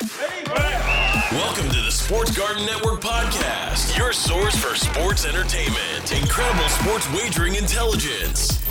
Welcome to the Sports Garten Network podcast, your source for sports entertainment, incredible sports wagering intelligence.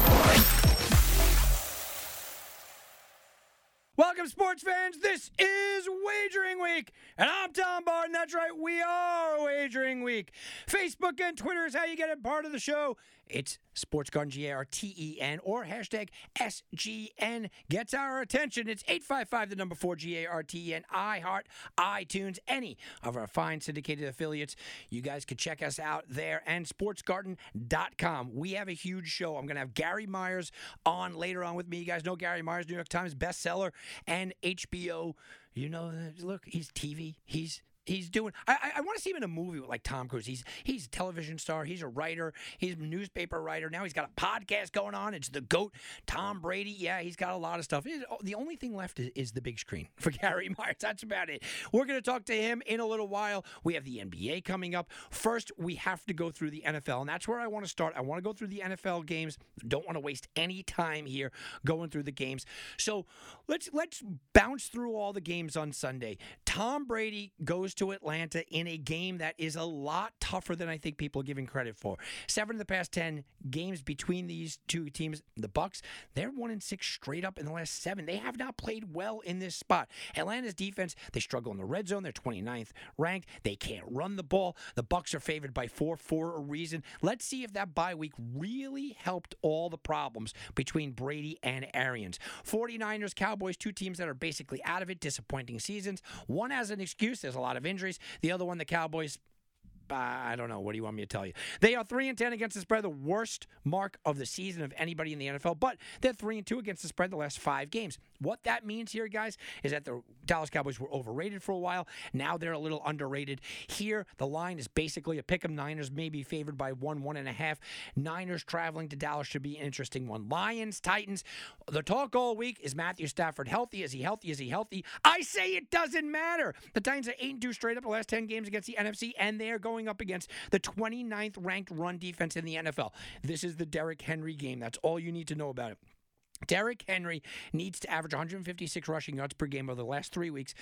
Welcome, sports fans. This is Wagering Week, and I'm Tom Barton. That's right, we are Wagering Week. Facebook and Twitter is how you get a part of the show. It's Sports Garten, G A R T E N, or hashtag SGN gets our attention. It's 855, the number 4 G A R T E N, iHeart, iTunes, any of our fine syndicated affiliates. You guys can check us out there and sportsgarten.com. We have a huge show. I'm going to have Gary Myers on later on with me. You guys know Gary Myers, New York Times bestseller, and HBO. You know, look, he's TV. He's he's doing. I, I want to see him in a movie with like Tom Cruise. He's he's a television star. He's a writer. He's a newspaper writer. Now he's got a podcast going on. It's the goat. Tom Brady. Yeah, he's got a lot of stuff. Oh, the only thing left is, is the big screen for Gary Myers. That's about it. We're going to talk to him in a little while. We have the NBA coming up. First, we have to go through the NFL, and that's where I want to start. I want to go through the NFL games. Don't want to waste any time here going through the games. So let's let's bounce through all the games on Sunday. Tom Brady goes to Atlanta in a game that is a lot tougher than I think people are giving credit for. Seven of the past ten games between these two teams, the Bucs, they're one and six straight up in the last seven. They have not played well in this spot. Atlanta's defense, they struggle in the red zone. They're 29th ranked. They can't run the ball. The Bucs are favored by four for a reason. Let's see if that bye week really helped all the problems between Brady and Arians. 49ers, Cowboys, two teams that are basically out of it, disappointing seasons. One has an excuse. There's a lot of injuries. The other one, the Cowboys, I don't know. What do you want me to tell you? They are three and ten against the spread, the worst mark of the season of anybody in the NFL. But they're three and two against the spread the last five games. What that means here, guys, is that the Dallas Cowboys were overrated for a while. Now they're a little underrated. Here, the line is basically a pick 'em. Niners may be favored by one, one and a half. Niners traveling to Dallas should be an interesting one. Lions, Titans. The talk all week is Matthew Stafford healthy? Is he healthy? Is he healthy? I say it doesn't matter. The Titans are eight and two straight up the last ten games against the NFC, and they are going up against the 29th ranked run defense in the NFL. This is the Derrick Henry game. That's all you need to know about it. Derrick Henry needs to average 156 rushing yards per game over the last three weeks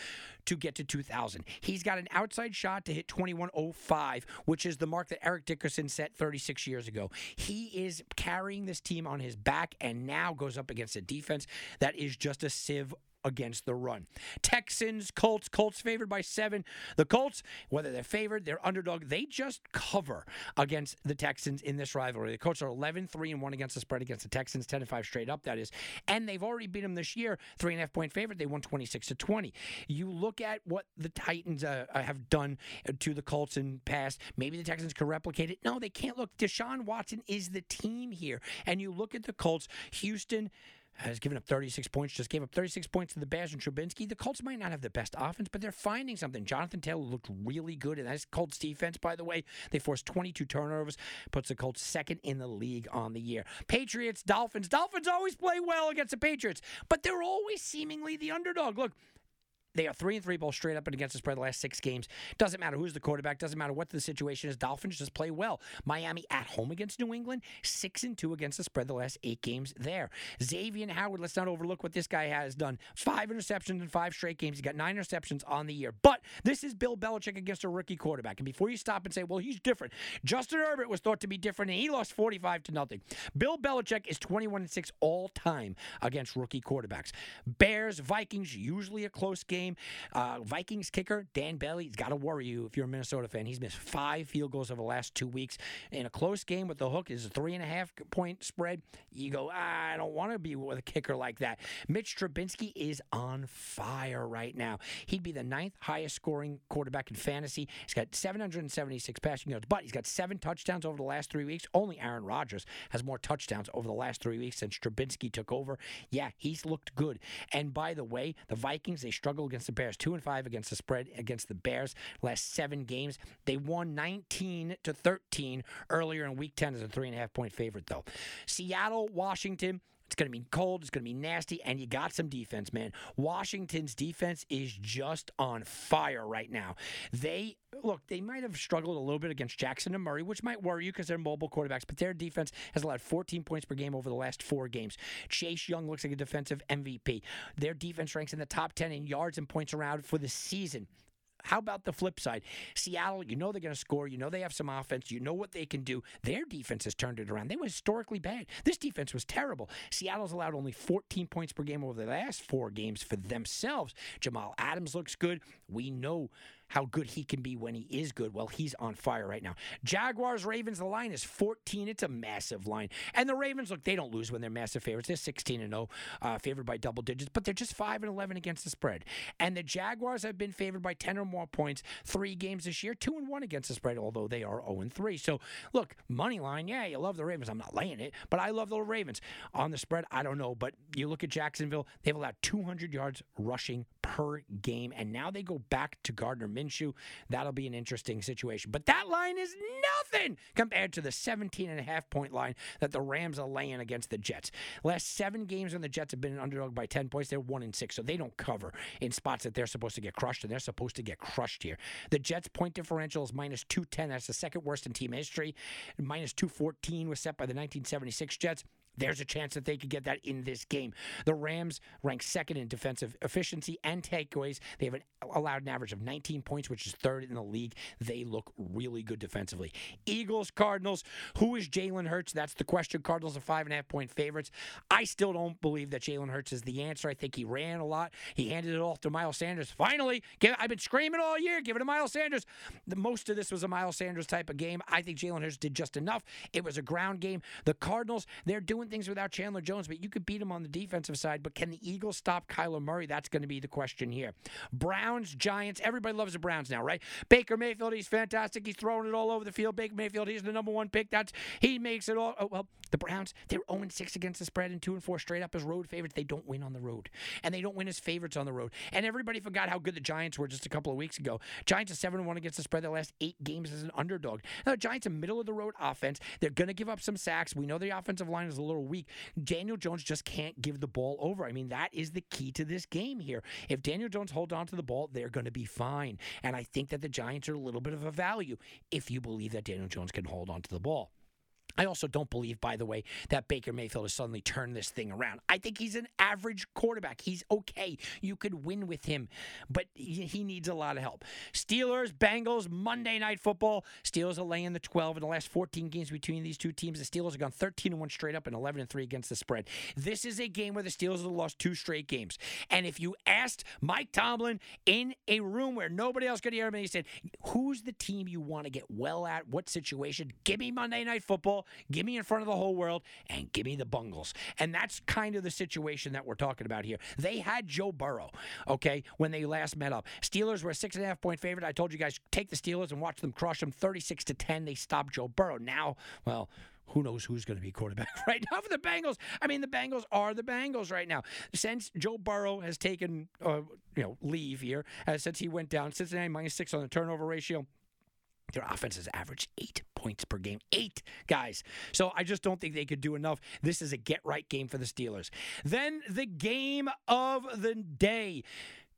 to get to 2,000. He's got an outside shot to hit 2105, which is the mark that Eric Dickerson set 36 years ago. He is carrying this team on his back and now goes up against a defense that is just a sieve against the run. Texans, Colts, Colts favored by seven. The Colts, whether they're favored, they're underdog, they just cover against the Texans in this rivalry. The Colts are 11 3 and 1 against the spread against the Texans, 10 5 straight up, that is. And they've already beat them this year, three and a half point favorite. They won 26 to 20. You look at what the Titans uh, have done to the Colts in past. Maybe the Texans could replicate it. No, they can't. Look, Deshaun Watson is the team here. And you look at the Colts, Houston has given up 36 points, just gave up 36 points to the Bears and Trubisky. The Colts might not have the best offense, but they're finding something. Jonathan Taylor looked really good, and that's Colts defense, by the way. They forced 22 turnovers, puts the Colts second in the league on the year. Patriots, Dolphins. Dolphins always play well against the Patriots, but they're always seemingly the underdog. Look, they are three and three both straight up and against the spread the last six games. Doesn't matter who's the quarterback. Doesn't matter what the situation is. Dolphins just play well. Miami at home against New England, six and two against the spread the last eight games there. Xavier Howard. Let's not overlook what this guy has done. Five interceptions in five straight games. He got nine interceptions on the year. But this is Bill Belichick against a rookie quarterback. And before you stop and say, "Well, he's different," Justin Herbert was thought to be different, and he lost forty-five to nothing. Bill Belichick is twenty-one and six all time against rookie quarterbacks. Bears, Vikings, usually a close game. Uh, Vikings kicker Dan Bailey, he's got to worry you if you're a Minnesota fan. He's missed five field goals over the last two weeks. In a close game with the hook is a three and a half point spread. You go, ah, I don't want to be with a kicker like that. Mitch Trubisky is on fire right now. He'd be the ninth highest scoring quarterback in fantasy. He's got 776 passing yards, but he's got seven touchdowns over the last three weeks. Only Aaron Rodgers has more touchdowns over the last three weeks since Trubisky took over. Yeah, he's looked good. And by the way, the Vikings, they struggle against the Bears. Two and five against the spread against the Bears. Last seven games, they won 19 to 13 earlier in Week 10 as a three and a half point favorite, though. Seattle, Washington. It's going to be cold. It's going to be nasty, and you got some defense, man. Washington's defense is just on fire right now. They look, they might have struggled a little bit against Jackson and Murray, which might worry you because they're mobile quarterbacks, but their defense has allowed 14 points per game over the last four games. Chase Young looks like a defensive MVP. Their defense ranks in the top 10 in yards and points around for the season. How about the flip side? Seattle, you know they're going to score. You know they have some offense. You know what they can do. Their defense has turned it around. They were historically bad. This defense was terrible. Seattle's allowed only 14 points per game over the last four games for themselves. Jamal Adams looks good. We know how good he can be when he is good. Well, he's on fire right now. Jaguars, Ravens, the line is 14. It's a massive line. And the Ravens, look, they don't lose when they're massive favorites. They're 16 and 0, uh, favored by double digits, but they're just 5 and 11 against the spread. And the Jaguars have been favored by 10 or more points three games this year, 2 and 1 against the spread, although they are 0 and 3. So, look, money line, yeah, you love the Ravens. I'm not laying it, but I love the Ravens. On the spread, I don't know, but you look at Jacksonville, they've allowed 200 yards rushing per game, and now they go back to Gardner Minshew. That'll be an interesting situation. But that line is nothing compared to the 17 and a half point line that the Rams are laying against the Jets. Last seven games when the Jets have been an underdog by 10 points, they're one and six, so they don't cover in spots that they're supposed to get crushed, and they're supposed to get crushed here. The Jets' point differential is minus 210. That's the second worst in team history. Minus 214 was set by the 1976 Jets. There's a chance that they could get that in this game. The Rams rank second in defensive efficiency and takeaways. They have an, allowed an average of 19 points, which is third in the league. They look really good defensively. Eagles, Cardinals. Who is Jalen Hurts? That's the question. Cardinals are five and a half point favorites. I still don't believe that Jalen Hurts is the answer. I think he ran a lot. He handed it off to Miles Sanders. Finally, give, I've been screaming all year, give it to Miles Sanders. The, most of this was a Miles Sanders type of game. I think Jalen Hurts did just enough. It was a ground game. The Cardinals, they're doing things without Chandler Jones, but you could beat him on the defensive side. But can the Eagles stop Kyler Murray? That's going to be the question here. Browns, Giants. Everybody loves the Browns now, right? Baker Mayfield, he's fantastic. He's throwing it all over the field. Baker Mayfield, he's the number one pick. That's he makes it all. Oh, well, the Browns, they're 0 6 against the spread and 2 and 4 straight up as road favorites. They don't win on the road, and they don't win as favorites on the road. And everybody forgot how good the Giants were just a couple of weeks ago. Giants are 7 1 against the spread. Their last eight games as an underdog. Now, the Giants, a middle of the road offense. They're going to give up some sacks. We know the offensive line is a little weak. Daniel Jones just can't give the ball over. I mean, that is the key to this game here. If Daniel Jones holds on to the ball, they're going to be fine. And I think that the Giants are a little bit of a value if you believe that Daniel Jones can hold on to the ball. I also don't believe, by the way, that Baker Mayfield has suddenly turned this thing around. I think he's an average quarterback. He's okay. You could win with him, but he needs a lot of help. Steelers, Bengals, Monday Night Football. Steelers are laying the 12 in the last 14 games between these two teams. The Steelers have gone 13 and 1 straight up and 11 and 3 against the spread. This is a game where the Steelers have lost two straight games. And if you asked Mike Tomlin in a room where nobody else could hear him, and he said, Who's the team you want to get well at? What situation? Give me Monday Night Football give me in front of the whole world, and give me the Bungles. And that's kind of the situation that we're talking about here. They had Joe Burrow, okay, when they last met up. Steelers were a six and a half point favorite. I told you guys, take the Steelers and watch them crush them 36 to 10. They stopped Joe Burrow. Now, well, who knows who's going to be quarterback right now for the Bengals? I mean, the Bengals are the Bengals right now. Since Joe Burrow has taken, uh, you know, leave here, uh, since he went down, Cincinnati minus six on the turnover ratio. Their offense has averaged eight points per game. Eight, guys. So I just don't think they could do enough. This is a get right game for the Steelers. Then the game of the day.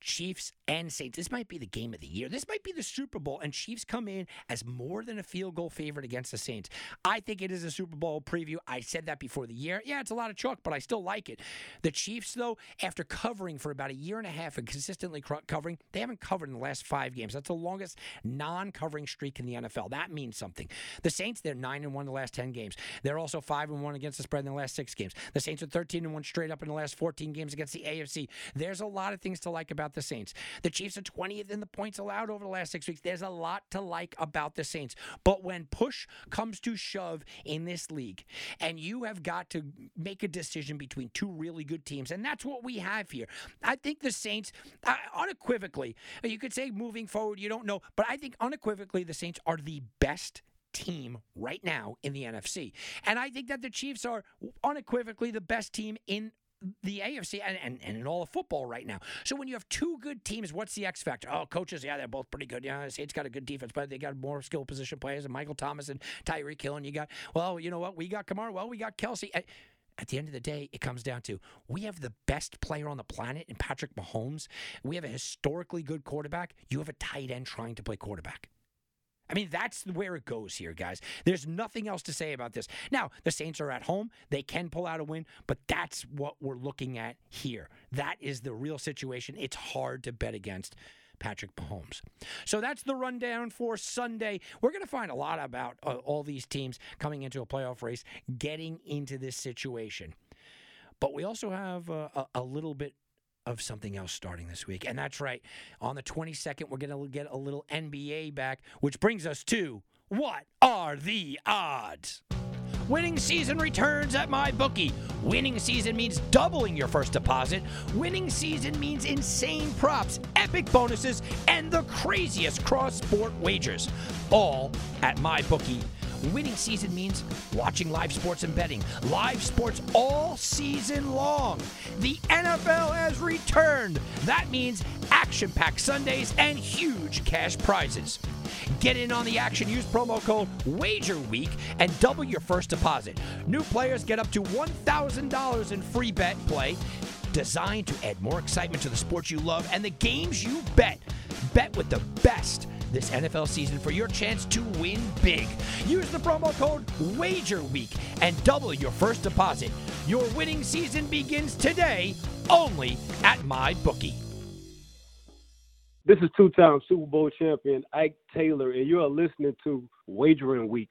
Chiefs and Saints. This might be the game of the year. This might be the Super Bowl, and Chiefs come in as more than a field goal favorite against the Saints. I think it is a Super Bowl preview. I said that before the year. Yeah, it's a lot of chalk, but I still like it. The Chiefs, though, after covering for about a year and a half and consistently covering, they haven't covered in the last five games. That's the longest non-covering streak in the NFL. That means something. The Saints, they're nine and one the last ten games. They're also five and one against the spread in the last six games. The Saints are thirteen and one straight up in the last fourteen games against the AFC. There's a lot of things to like about the Saints. The Chiefs are 20th in the points allowed over the last six weeks. There's a lot to like about the Saints. But when push comes to shove in this league, and you have got to make a decision between two really good teams, and that's what we have here. I think the Saints, uh, unequivocally, you could say moving forward, you don't know, but I think unequivocally the Saints are the best team right now in the NFC. And I think that the Chiefs are unequivocally the best team in the AFC and, and, and in all of football right now. So when you have two good teams, what's the X factor? Oh, coaches, yeah, they're both pretty good. Yeah, Saints got a good defense, but they got more skill position players and Michael Thomas and Tyreek Hill. And you got, well, you know what? We got Kamara. Well, we got Kelce. at the end of the day, it comes down to we have the best player on the planet in Patrick Mahomes. We have a historically good quarterback. You have a tight end trying to play quarterback. I mean, that's where it goes here, guys. There's nothing else to say about this. Now, the Saints are at home. They can pull out a win, but that's what we're looking at here. That is the real situation. It's hard to bet against Patrick Mahomes. So that's the rundown for Sunday. We're going to find a lot about uh, all these teams coming into a playoff race, getting into this situation. But we also have uh, a, a little bit of something else starting this week. And that's right. On the 22nd, we're going to get a little NBA back, which brings us to what are the odds? Winning season returns at MyBookie. Winning season means doubling your first deposit. Winning season means insane props, epic bonuses, and the craziest cross sport wagers. All at MyBookie. Winning season means watching live sports and betting. Live sports all season long. The NFL has returned. That means action packed Sundays and huge cash prizes. Get in on the action. Use promo code WAGERWEEK and double your first deposit. New players get up to $1,000 in free bet play designed to add more excitement to the sports you love and the games you bet. Bet with the best this NFL season for your chance to win big. Use the promo code WAGERWEEK and double your first deposit. Your winning season begins today only at MyBookie. This is two time Super Bowl champion Ike Taylor, and you are listening to Wagering Week.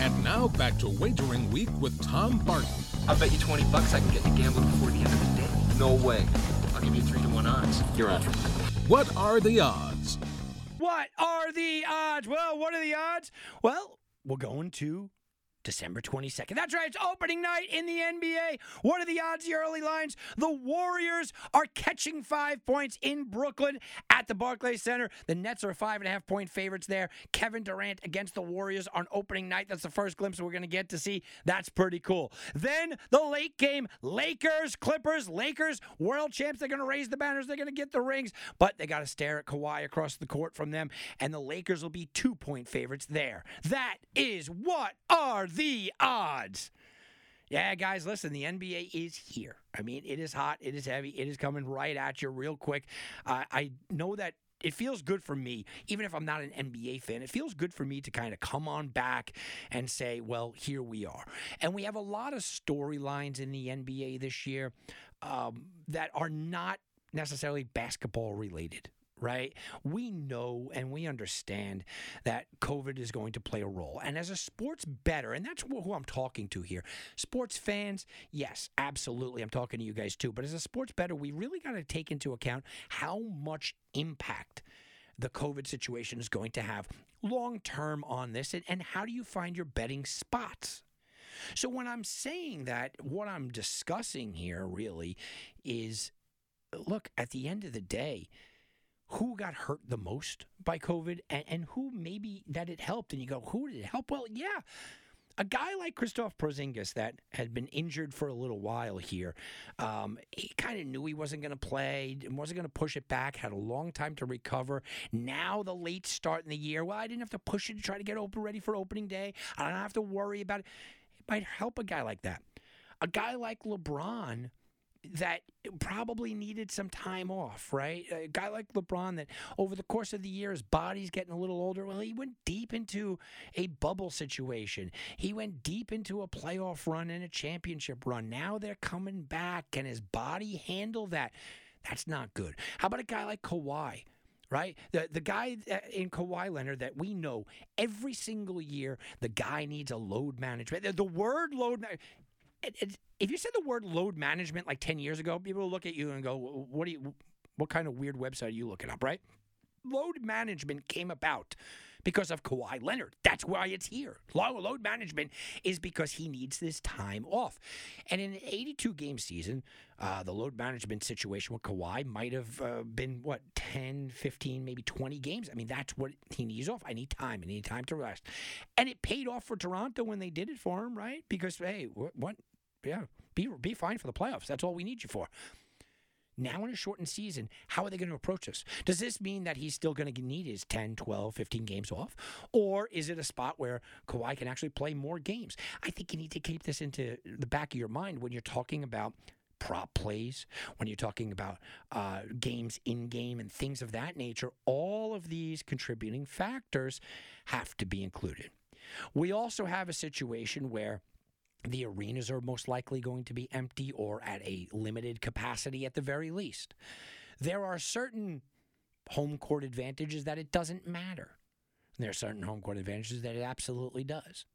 And now back to Wagering Week with Tom Barton. I'll bet you 20 bucks I can get you gambling before the end of the day. No way. I'll give you 3 to 1 odds. You're on. What are the odds? What are the odds? Well, what are the odds? Well, we're going to December 22nd. That's right, it's opening night in the NBA. What are the odds, the early lines? The Warriors are catching five points in Brooklyn at the Barclays Center. The Nets are five and a half point favorites there. Kevin Durant against the Warriors on opening night. That's the first glimpse we're going to get to see. That's pretty cool. Then the late game Lakers, Clippers, Lakers, world champs. They're going to raise the banners. They're going to get the rings, but they got to stare at Kawhi across the court from them. And the Lakers will be two point favorites there. That is what are the odds? Yeah, guys, listen, the NBA is here. I mean, it is hot, it is heavy, it is coming right at you real quick. Uh, I know that it feels good for me, even if I'm not an NBA fan, it feels good for me to kind of come on back and say, well, here we are. And we have a lot of storylines in the NBA this year um, that are not necessarily basketball related right? We know and we understand that COVID is going to play a role. And as a sports bettor, and that's who I'm talking to here, sports fans, yes, absolutely. I'm talking to you guys too. But as a sports bettor, we really got to take into account how much impact the COVID situation is going to have long term on this and, and how do you find your betting spots? So when I'm saying that, what I'm discussing here really is look, at the end of the day, who got hurt the most by COVID and, and who maybe that it helped. And you go, who did it help? Well, yeah. A guy like Kristaps Porzingis that had been injured for a little while here, um, he kind of knew he wasn't going to play, wasn't going to push it back, had a long time to recover. Now the late start in the year, well, I didn't have to push it to try to get open ready for opening day. I don't have to worry about it. It might help a guy like that. A guy like LeBron that probably needed some time off, right? A guy like LeBron that over the course of the year his body's getting a little older. Well, he went deep into a bubble situation. He went deep into a playoff run and a championship run. Now they're coming back. Can his body handle that? That's not good. How about a guy like Kawhi? right? The the guy uh, in Kawhi Leonard that we know every single year, the guy needs a load management. The, the word load, it, it, if you said the word load management like 10 years ago, people will look at you and go, what do you, what kind of weird website are you looking up, right? Load management came about because of Kawhi Leonard. That's why it's here. Load management is because he needs this time off. And in an 82 game season, uh, the load management situation with Kawhi might have uh, been, what, 10, 15, maybe 20 games. I mean, that's what he needs off. I need time. I need time to rest. And it paid off for Toronto when they did it for him, right? Because, hey, what, what yeah, be, be fine for the playoffs. That's all we need you for. Now, in a shortened season, how are they going to approach this? Does this mean that he's still going to need his 10, 12, 15 games off? Or is it a spot where Kawhi can actually play more games? I think you need to keep this into the back of your mind when you're talking about prop plays, when you're talking about uh, games in game and things of that nature, all of these contributing factors have to be included. We also have a situation where the arenas are most likely going to be empty or at a limited capacity at the very least. There are certain home court advantages that it doesn't matter. There are certain home court advantages that it absolutely does.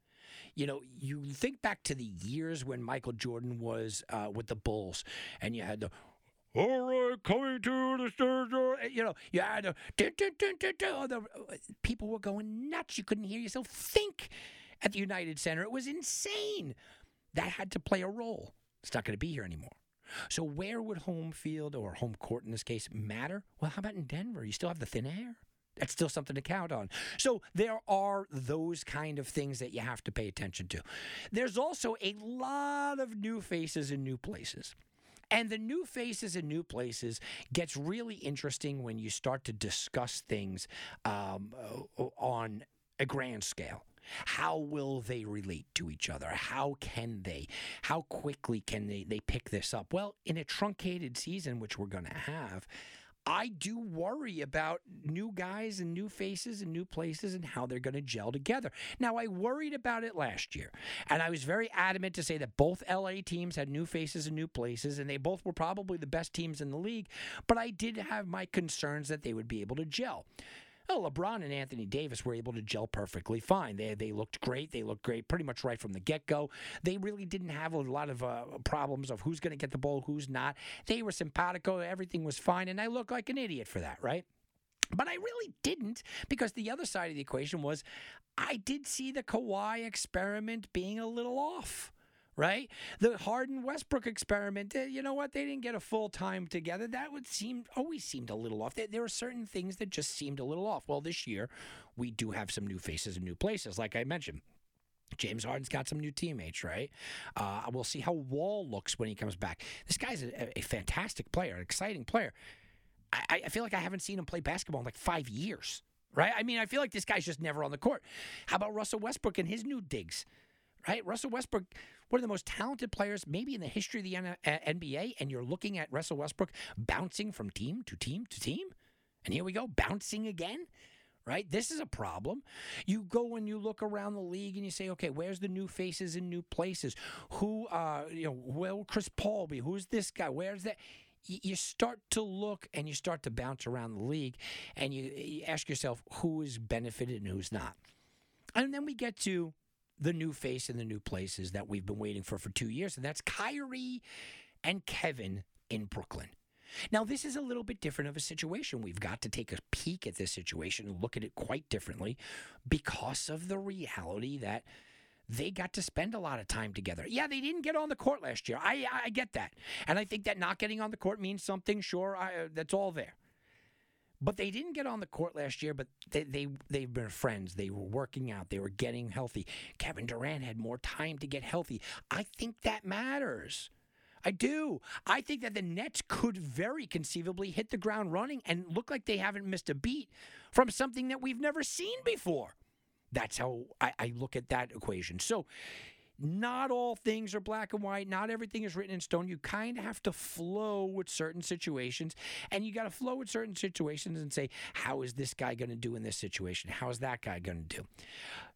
You know, you think back to the years when Michael Jordan was uh, with the Bulls, and you had the all right, coming to the stage. You know, you had the, people were going nuts. You couldn't hear yourself think at the United Center. It was insane. That had to play a role. It's not going to be here anymore. So where would home field or home court in this case matter? Well, how about in Denver? You still have the thin air. That's still something to count on. So there are those kind of things that you have to pay attention to. There's also a lot of new faces in new places. And the new faces and new places gets really interesting when you start to discuss things um, on a grand scale. How will they relate to each other? How can they? How quickly can they, they pick this up? Well, in a truncated season, which we're going to have, I do worry about new guys and new faces and new places and how they're going to gel together. Now, I worried about it last year, and I was very adamant to say that both LA teams had new faces and new places, and they both were probably the best teams in the league, but I did have my concerns that they would be able to gel. Well, LeBron and Anthony Davis were able to gel perfectly fine. They they looked great. They looked great pretty much right from the get go. They really didn't have a lot of uh, problems of who's going to get the ball, who's not. They were simpatico. Everything was fine, and I look like an idiot for that, right? But I really didn't because the other side of the equation was I did see the Kawhi experiment being a little off right? The Harden Westbrook experiment, eh, you know what? They didn't get a full time together. That would seem always seemed a little off. There, there are certain things that just seemed a little off. Well, this year we do have some new faces and new places, like I mentioned. James Harden's got some new teammates, right? Uh, we'll see how Wall looks when he comes back. This guy's a, a fantastic player, an exciting player. I, I feel like I haven't seen him play basketball in like five years, right? I mean, I feel like this guy's just never on the court. How about Russell Westbrook and his new digs? Right? Russell Westbrook, one of the most talented players maybe in the history of the NBA, and you're looking at Russell Westbrook bouncing from team to team to team. And here we go, bouncing again. Right? This is a problem. You go and you look around the league and you say, okay, where's the new faces in new places? Who, uh, you know, will Chris Paul be? Who's this guy? Where's that? you start to look and you start to bounce around the league and you, you, ask yourself who is benefited and who's not. And then we get to the new face in the new places that we've been waiting for for two years, and that's Kyrie and Kevin in Brooklyn. Now, this is a little bit different of a situation. We've got to take a peek at this situation and look at it quite differently because of the reality that they got to spend a lot of time together. Yeah, they didn't get on the court last year. I I get that, and I think that not getting on the court means something. Sure, I, that's all there. But they didn't get on the court last year, but they, they, they've been friends. They were working out. They were getting healthy. Kevin Durant had more time to get healthy. I think that matters. I do. I think that the Nets could very conceivably hit the ground running and look like they haven't missed a beat from something that we've never seen before. That's how I, I look at that equation. So not all things are black and white. Not everything is written in stone. You kind of have to flow with certain situations, and you got to flow with certain situations and say, how is this guy going to do in this situation? How is that guy going to do?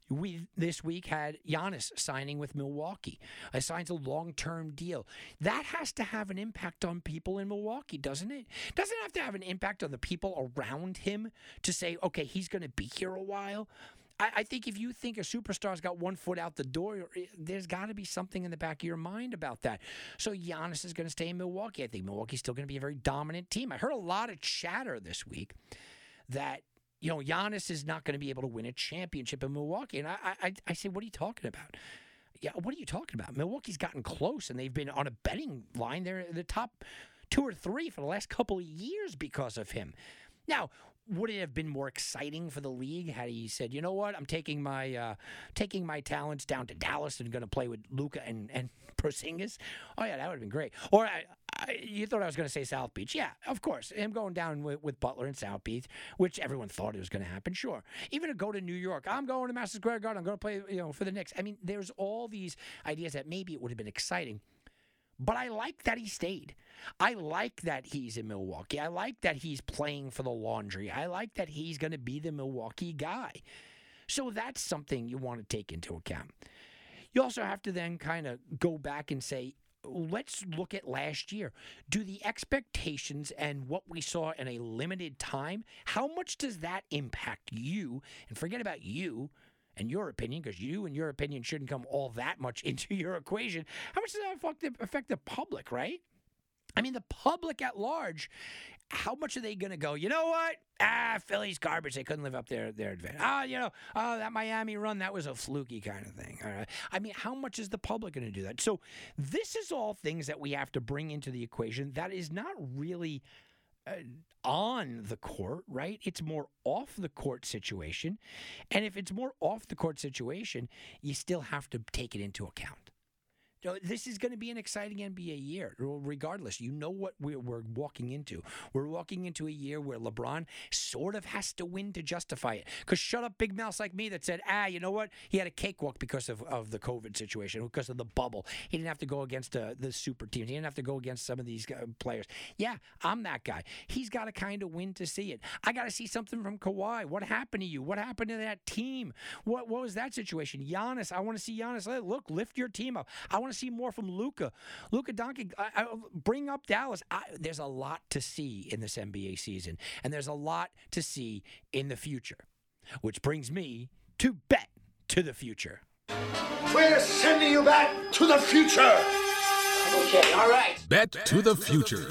We this week had Giannis signing with Milwaukee. He signs a long-term deal. That has to have an impact on people in Milwaukee, doesn't it? Doesn't have to have an impact on the people around him to say, okay, he's going to be here a while. I, I think if you think a superstar's got one foot out the door, eh, there's got to be something in the back of your mind about that. So Giannis is going to stay in Milwaukee. I think Milwaukee's still going to be a very dominant team. I heard a lot of chatter this week that you know Giannis is not going to be able to win a championship in Milwaukee, and I I, I say, what are you talking about? Yeah, what are you talking about? Milwaukee's gotten close, and they've been on a betting line. They're the top two or three for the last couple of years because of him. Now, would it have been more exciting for the league had he said, "You know what? I'm taking my uh, taking my talents down to Dallas and going to play with Luka and and Porzingis"? Oh yeah, that would have been great. Or I, I, you thought I was going to say South Beach? Yeah, of course. Him going down with, with Butler and South Beach, which everyone thought it was going to happen. Sure. Even to go to New York, I'm going to Madison Square Garden. I'm going to play, you know, for the Knicks. I mean, there's all these ideas that maybe it would have been exciting. But I like that he stayed. I like that he's in Milwaukee. I like that he's playing for the laundry. I like that he's going to be the Milwaukee guy. So that's something you want to take into account. You also have to then kind of go back and say, let's look at last year. Do the expectations and what we saw in a limited time, how much does that impact you? And forget about you and your opinion, because you and your opinion shouldn't come all that much into your equation. How much does that affect the, public, right? I mean, the public at large, how much are they going to go? You know what? Ah, Philly's garbage. They couldn't live up their their advantage. Ah, you know, oh, that Miami run that was a fluky kind of thing. All right. I mean, how much is the public going to do that? So this is all things that we have to bring into the equation. That is not really. Uh, on the court, right? It's more off the court situation. And if it's more off the court situation, you still have to take it into account. This is going to be an exciting NBA year, regardless. You know what we're, we're, walking into. We're walking into a year where LeBron sort of has to win to justify it. Because shut up, big mouths like me that said, ah, you know what? He had a cakewalk because of, of the COVID situation, because of the bubble. He didn't have to go against uh, the super teams. He didn't have to go against some of these uh, players. Yeah, I'm that guy. He's got to kind of win to see it. I got to see something from Kawhi. What happened to you? What happened to that team? What what was that situation? Giannis, I want to see Giannis. Look, lift your team up. I want want to see more from Luka. Luka Doncic, I, I, bring up Dallas. I, there's a lot to see in this NBA season, and there's a lot to see in the future, which brings me to bet to the future. We're sending you back to the future. Okay, all right. Bet to the future.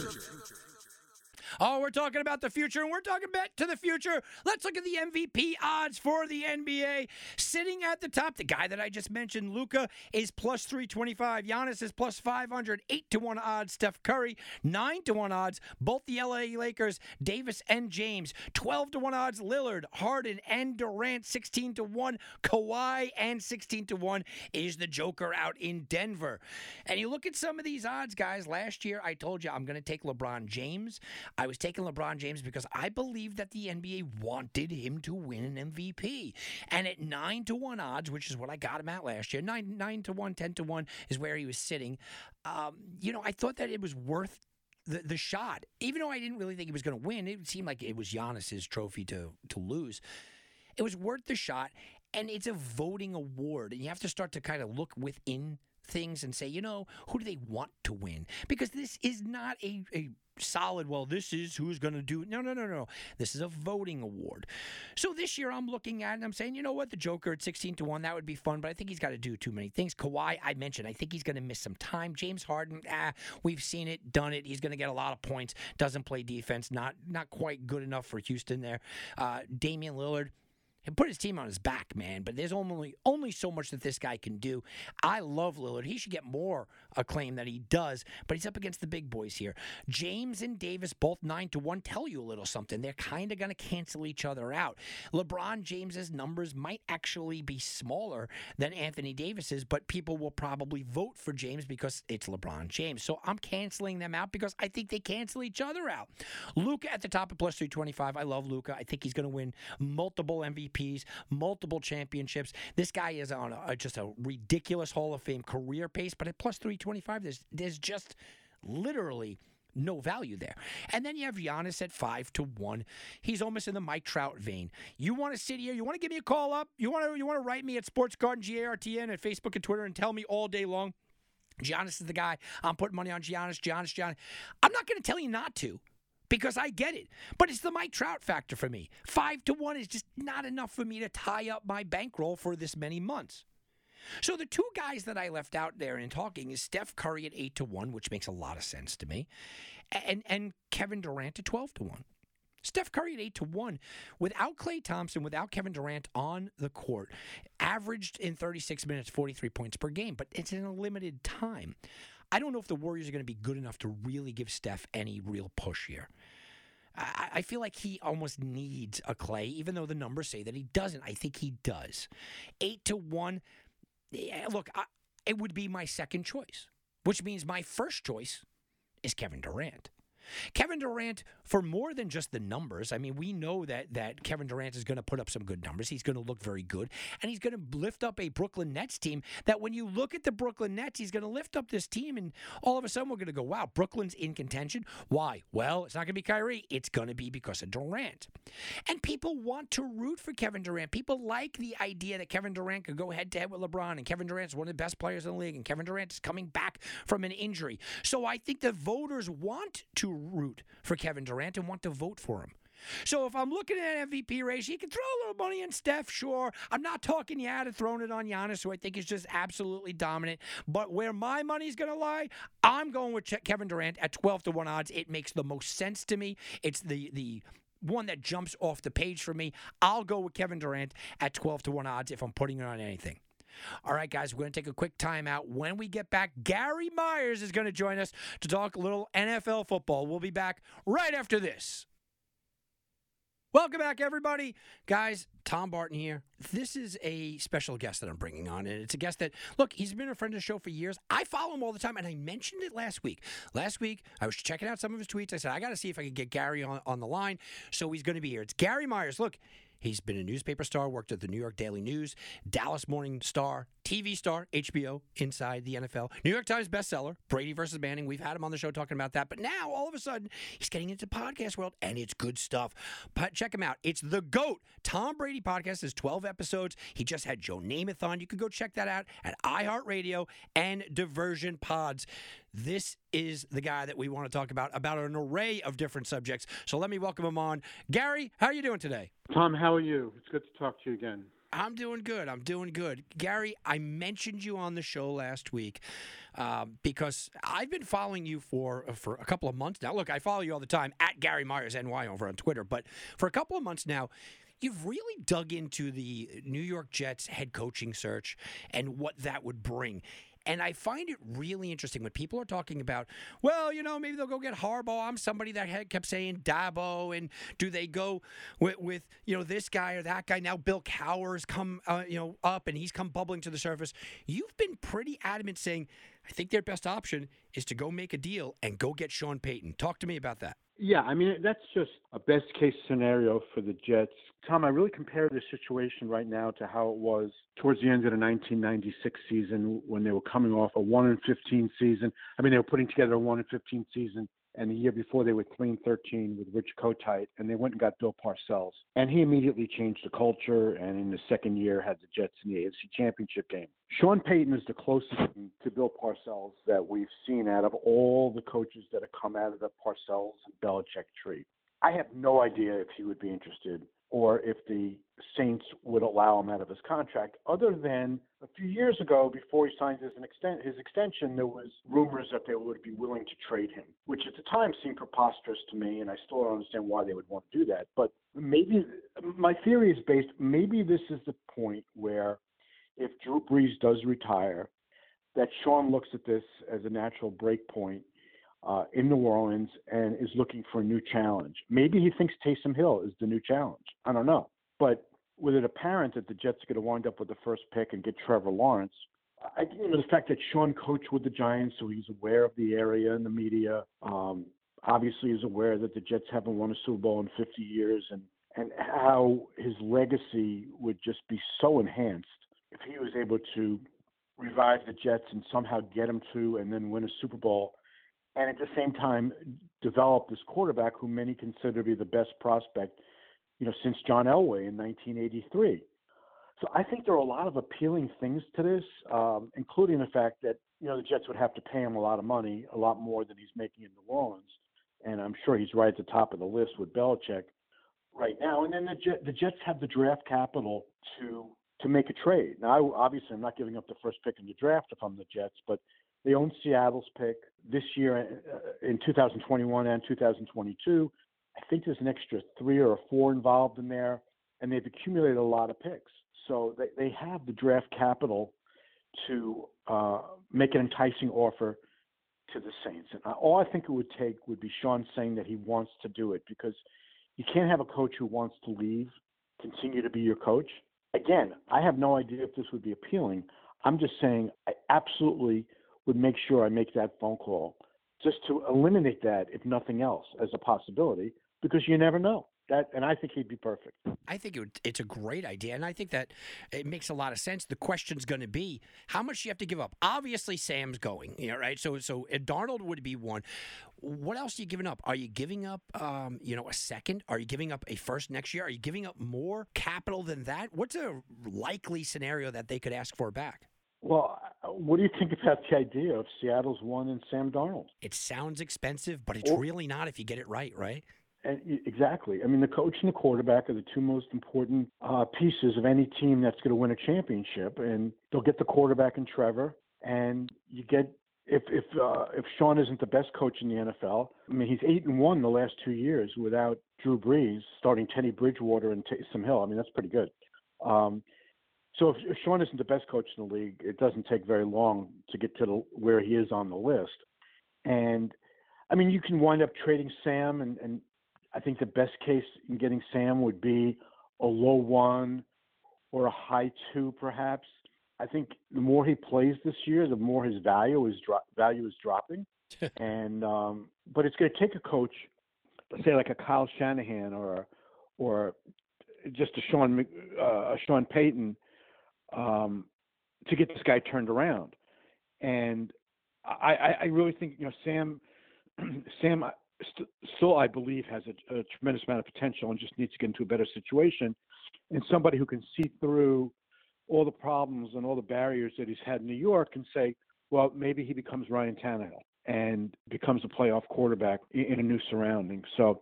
Oh, we're talking about the future, and we're talking bet to the future. Let's look at the MVP odds for the NBA. Sitting at the top, the guy that I just mentioned, Luka, is plus 325. Giannis is plus 500. 8 to 1 odds. Steph Curry, 9 to 1 odds. Both the LA Lakers, Davis and James, 12 to 1 odds. Lillard, Harden, and Durant, 16 to 1. Kawhi, and 16 to 1 is the Joker out in Denver. And you look at some of these odds, guys. Last year, I told you I'm going to take LeBron James. I was taking LeBron James because I believe that the NBA wanted him to win an MVP. And at nine to one odds, which is what I got him at last year, nine nine to one, ten to one is where he was sitting. Um, you know, I thought that it was worth the, the shot. Even though I didn't really think he was going to win, it seemed like it was Giannis's trophy to to lose. It was worth the shot, and it's a voting award, and you have to start to kind of look within things and say, you know, who do they want to win? Because this is not a, a solid, well, this is who's going to do it. No, no, no, no. This is a voting award. So this year I'm looking at and I'm saying, you know what, the Joker at 16 to 1, that would be fun, but I think he's got to do too many things. Kawhi, I mentioned, I think he's going to miss some time. James Harden, ah, we've seen it, done it. He's going to get a lot of points, doesn't play defense, not not quite good enough for Houston there. Uh, Damian Lillard, and put his team on his back, man. But there's only only so much that this guy can do. I love Lillard. He should get more acclaim that he does, but he's up against the big boys here. James and Davis, both nine to one, tell you a little something. They're kind of going to cancel each other out. LeBron James's numbers might actually be smaller than Anthony Davis's, but people will probably vote for James because it's LeBron James. So I'm canceling them out because I think they cancel each other out. Luka at the top of plus 325. I love Luka. I think he's going to win multiple MVPs, multiple championships. This guy is on a, just a ridiculous Hall of Fame career pace, but at plus 325, 25. There's there's just literally no value there. And then you have Giannis at five to one. He's almost in the Mike Trout vein. You want to sit here? You want to give me a call up? You want to you want to write me at Sports Garten G A R T N at Facebook and Twitter and tell me all day long. Giannis is the guy. I'm putting money on Giannis. Giannis. Giannis. I'm not going to tell you not to because I get it. But it's the Mike Trout factor for me. Five to one is just not enough for me to tie up my bankroll for this many months. So the two guys that I left out there in talking is Steph Curry at eight to one, which makes a lot of sense to me, and and Kevin Durant at twelve to one. Steph Curry at 8 to 1 without Klay Thompson, without Kevin Durant on the court, averaged in 36 minutes 43 points per game, but it's in a limited time. I don't know if the Warriors are going to be good enough to really give Steph any real push here. I, I feel like he almost needs a Klay, even though the numbers say that he doesn't. I think he does. Eight to one. Look, I, it would be my second choice, which means my first choice is Kevin Durant. Kevin Durant, for more than just the numbers, I mean, we know that that Kevin Durant is going to put up some good numbers. He's going to look very good, and he's going to lift up a Brooklyn Nets team. That when you look at the Brooklyn Nets, he's going to lift up this team, and all of a sudden we're going to go, "Wow, Brooklyn's in contention." Why? Well, it's not going to be Kyrie. It's going to be because of Durant, and people want to root for Kevin Durant. People like the idea that Kevin Durant could go head to head with LeBron, and Kevin Durant's one of the best players in the league, and Kevin Durant is coming back from an injury. So I think the voters want to root for Kevin Durant and want to vote for him. So if I'm looking at MVP race, you can throw a little money on Steph, sure. I'm not talking you out of throwing it on Giannis, who I think is just absolutely dominant. But where my money's going to lie, I'm going with Kevin Durant at 12 to 1 odds. It makes the most sense to me. It's the the one that jumps off the page for me. I'll go with Kevin Durant at 12 to 1 odds if I'm putting it on anything. All right, guys, we're going to take a quick timeout. When we get back, Gary Myers is going to join us to talk a little NFL football. We'll be back right after this. Welcome back, everybody. Guys, Tom Barton here. This is a special guest that I'm bringing on, and it's a guest that, look, he's been a friend of the show for years. I follow him all the time, and I mentioned it last week. Last week, I was checking out some of his tweets. I said, I got to see if I could get Gary on, on the line, so he's going to be here. It's Gary Myers. Look, He's been a newspaper star, worked at the New York Daily News, Dallas Morning Star, TV star, HBO, Inside the NFL, New York Times bestseller, Brady versus Manning. We've had him on the show talking about that. But now, all of a sudden, he's getting into podcast world, and it's good stuff. But check him out. It's the GOAT. Tom Brady podcast is 12 episodes. He just had Joe Namath on. You can go check that out at iHeartRadio and Diversion Pods. This is the guy that we want to talk about about an array of different subjects. So let me welcome him on. Gary, how are you doing today? Tom, how are you? It's good to talk to you again. I'm doing good. I'm doing good. Gary, I mentioned you on the show last week um, because I've been following you for for a couple of months now. Look, I follow you all the time at Gary Myers NY over on Twitter, but for a couple of months now, you've really dug into the New York Jets head coaching search and what that would bring. And I find it really interesting when people are talking about, well, you know, maybe they'll go get Harbaugh. I'm somebody that had kept saying Dabo, and do they go with, with you know this guy or that guy? Now Bill Cowher's come, uh, you know, up and he's come bubbling to the surface. You've been pretty adamant saying, I think their best option is to go make a deal and go get Sean Payton. Talk to me about that. Yeah, I mean that's just a best case scenario for the Jets. Tom, I really compare the situation right now to how it was towards the end of the 1996 season when they were coming off a 1 and 15 season. I mean, they were putting together a 1 and 15 season and the year before they were clean 13 with Rich Kotite, and they went and got Bill Parcells. And he immediately changed the culture, and in the second year had the Jets in the AFC Championship game. Sean Payton is the closest to Bill Parcells that we've seen out of all the coaches that have come out of the Parcells and Belichick tree. I have no idea if he would be interested or if the Saints would allow him out of his contract, other than a few years ago, before he signed his, extent, his extension, there was rumors that they would be willing to trade him, which at the time seemed preposterous to me, and I still don't understand why they would want to do that. But maybe my theory is based. Maybe this is the point where, if Drew Brees does retire, that Sean looks at this as a natural break point uh, in New Orleans and is looking for a new challenge. Maybe he thinks Taysom Hill is the new challenge. I don't know. But with it apparent that the Jets are going to wind up with the first pick and get Trevor Lawrence, I think you know, the fact that Sean coached with the Giants, so he's aware of the area and the media. Um, obviously, is aware that the Jets haven't won a Super Bowl in 50 years, and and how his legacy would just be so enhanced if he was able to revive the Jets and somehow get them to and then win a Super Bowl and at the same time develop this quarterback who many consider to be the best prospect, you know, since John Elway in 1983. So I think there are a lot of appealing things to this, um, including the fact that you know the Jets would have to pay him a lot of money, a lot more than he's making in New Orleans, and I'm sure he's right at the top of the list with Belichick right now. And then the, Jet, the Jets have the draft capital to to make a trade. Now, obviously, I'm not giving up the first pick in the draft if I'm the Jets, but they own Seattle's pick this year uh, in 2021 and 2022. I think there's an extra three or four involved in there, and they've accumulated a lot of picks. So they, they have the draft capital to uh, make an enticing offer to the Saints. And all I think it would take would be Sean saying that he wants to do it because you can't have a coach who wants to leave continue to be your coach. Again, I have no idea if this would be appealing. I'm just saying I absolutely would make sure I make that phone call just to eliminate that, if nothing else, as a possibility, because you never know. That, and I think he'd be perfect. I think it would, it's a great idea, and I think that it makes a lot of sense. The question's going to be how much do you have to give up. Obviously, Sam's going, you know, right? So, so Darnold would be one. What else are you giving up? Are you giving up, um, you know, a second? Are you giving up a first next year? Are you giving up more capital than that? What's a likely scenario that they could ask for back? Well, uh, what do you think about the idea of Seattle's one and Sam Darnold? It sounds expensive, but it's really not if you get it right, right? And exactly. I mean, the coach and the quarterback are the two most important uh, pieces of any team that's going to win a championship. And they'll get the quarterback in Trevor, and you get if if uh, if Sean isn't the best coach in the NFL. I mean, he's eight and one the last two years without Drew Brees starting Teddy Bridgewater and Taysom Hill. I mean, that's pretty good. Um, so if, if Sean isn't the best coach in the league, it doesn't take very long to get to the, where he is on the list. And I mean, you can wind up trading Sam and, and I think the best case in getting Sam would be a low one or a high two, perhaps. I think the more he plays this year, the more his value is dro- value is dropping. and um, but it's going to take a coach, say like a Kyle Shanahan or or just a Sean uh, a Sean Payton, um, to get this guy turned around. And I, I really think you know Sam Sam still, I believe, has a, a, tremendous amount of potential and just needs to get into a better situation. And somebody who can see through all the problems and all the barriers that he's had in New York and say, well, maybe he becomes Ryan Tannehill and becomes a playoff quarterback in, a new surrounding. So,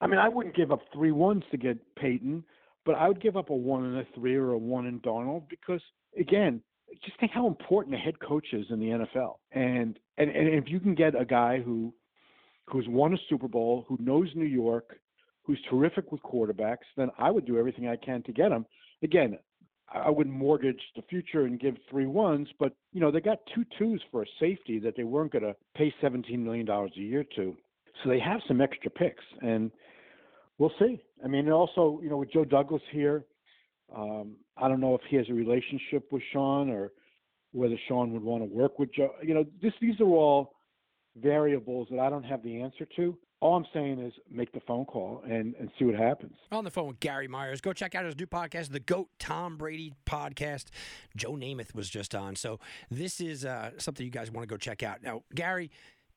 I mean, I wouldn't give up three ones to get Payton, but I would give up a one and a three or a one and Donald because, again, just think how important a head coach is in the NFL. And and, and if you can get a guy who who's won a Super Bowl, who knows New York, who's terrific with quarterbacks, then I would do everything I can to get him. Again, I would mortgage the future and give three ones, but you know they got two twos for a safety that they weren't going to pay seventeen million dollars a year to, so they have some extra picks, and we'll see. I mean, also you know with Joe Douglas here, um, I don't know if he has a relationship with Sean or whether Sean would want to work with Joe. You know, this these are all variables that I don't have the answer to. All I'm saying is make the phone call and, and see what happens. On the phone with Gary Myers. Go check out his new podcast, the GOAT Tom Brady podcast. Joe Namath was just on. So this is uh, something you guys want to go check out. Now, Gary,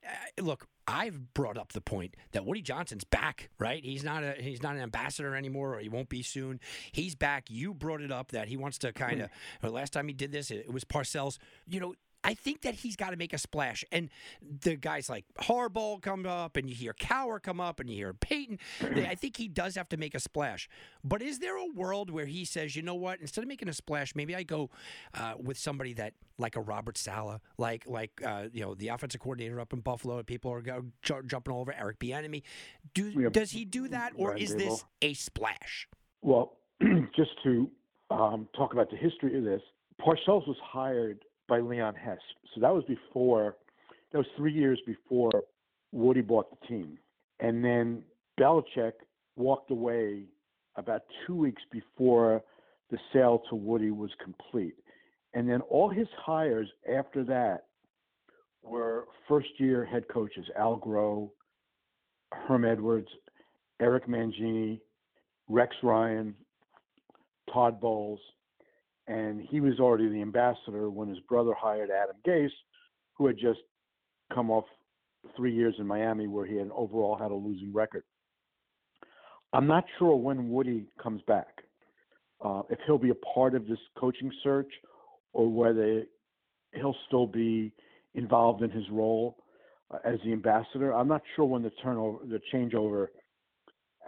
uh, look, I've brought up the point that Woody Johnson's back, right? He's not a he's not an ambassador anymore, or he won't be soon. He's back. You brought it up that he wants to kind of. last time he did this, it, it was Parcells. You know, I think that he's got to make a splash. And the guys like Harbaugh come up, and you hear Cowher come up, and you hear Payton. I think he does have to make a splash. But is there a world where he says, you know what? Instead of making a splash, maybe I go uh, with somebody that like a Robert Saleh, like like uh, you know the offensive coordinator up in Buffalo. People are go, j- jumping all over Eric Bieniemy. Do yeah. does he do that, or is this a splash? Well, just to um, talk about the history of this, Parcells was hired by Leon Hess. So that was before, that was three years before Woody bought the team. And then Belichick walked away about two weeks before the sale to Woody was complete. And then all his hires after that were first year head coaches Al Groh, Herm Edwards, Eric Mangini, Rex Ryan, Todd Bowles, and he was already the ambassador when his brother hired Adam Gase, who had just come off three years in Miami where he had overall had a losing record. I'm not sure when Woody comes back, uh, if he'll be a part of this coaching search or whether he'll still be involved in his role uh, as the ambassador. I'm not sure when the turnover, the changeover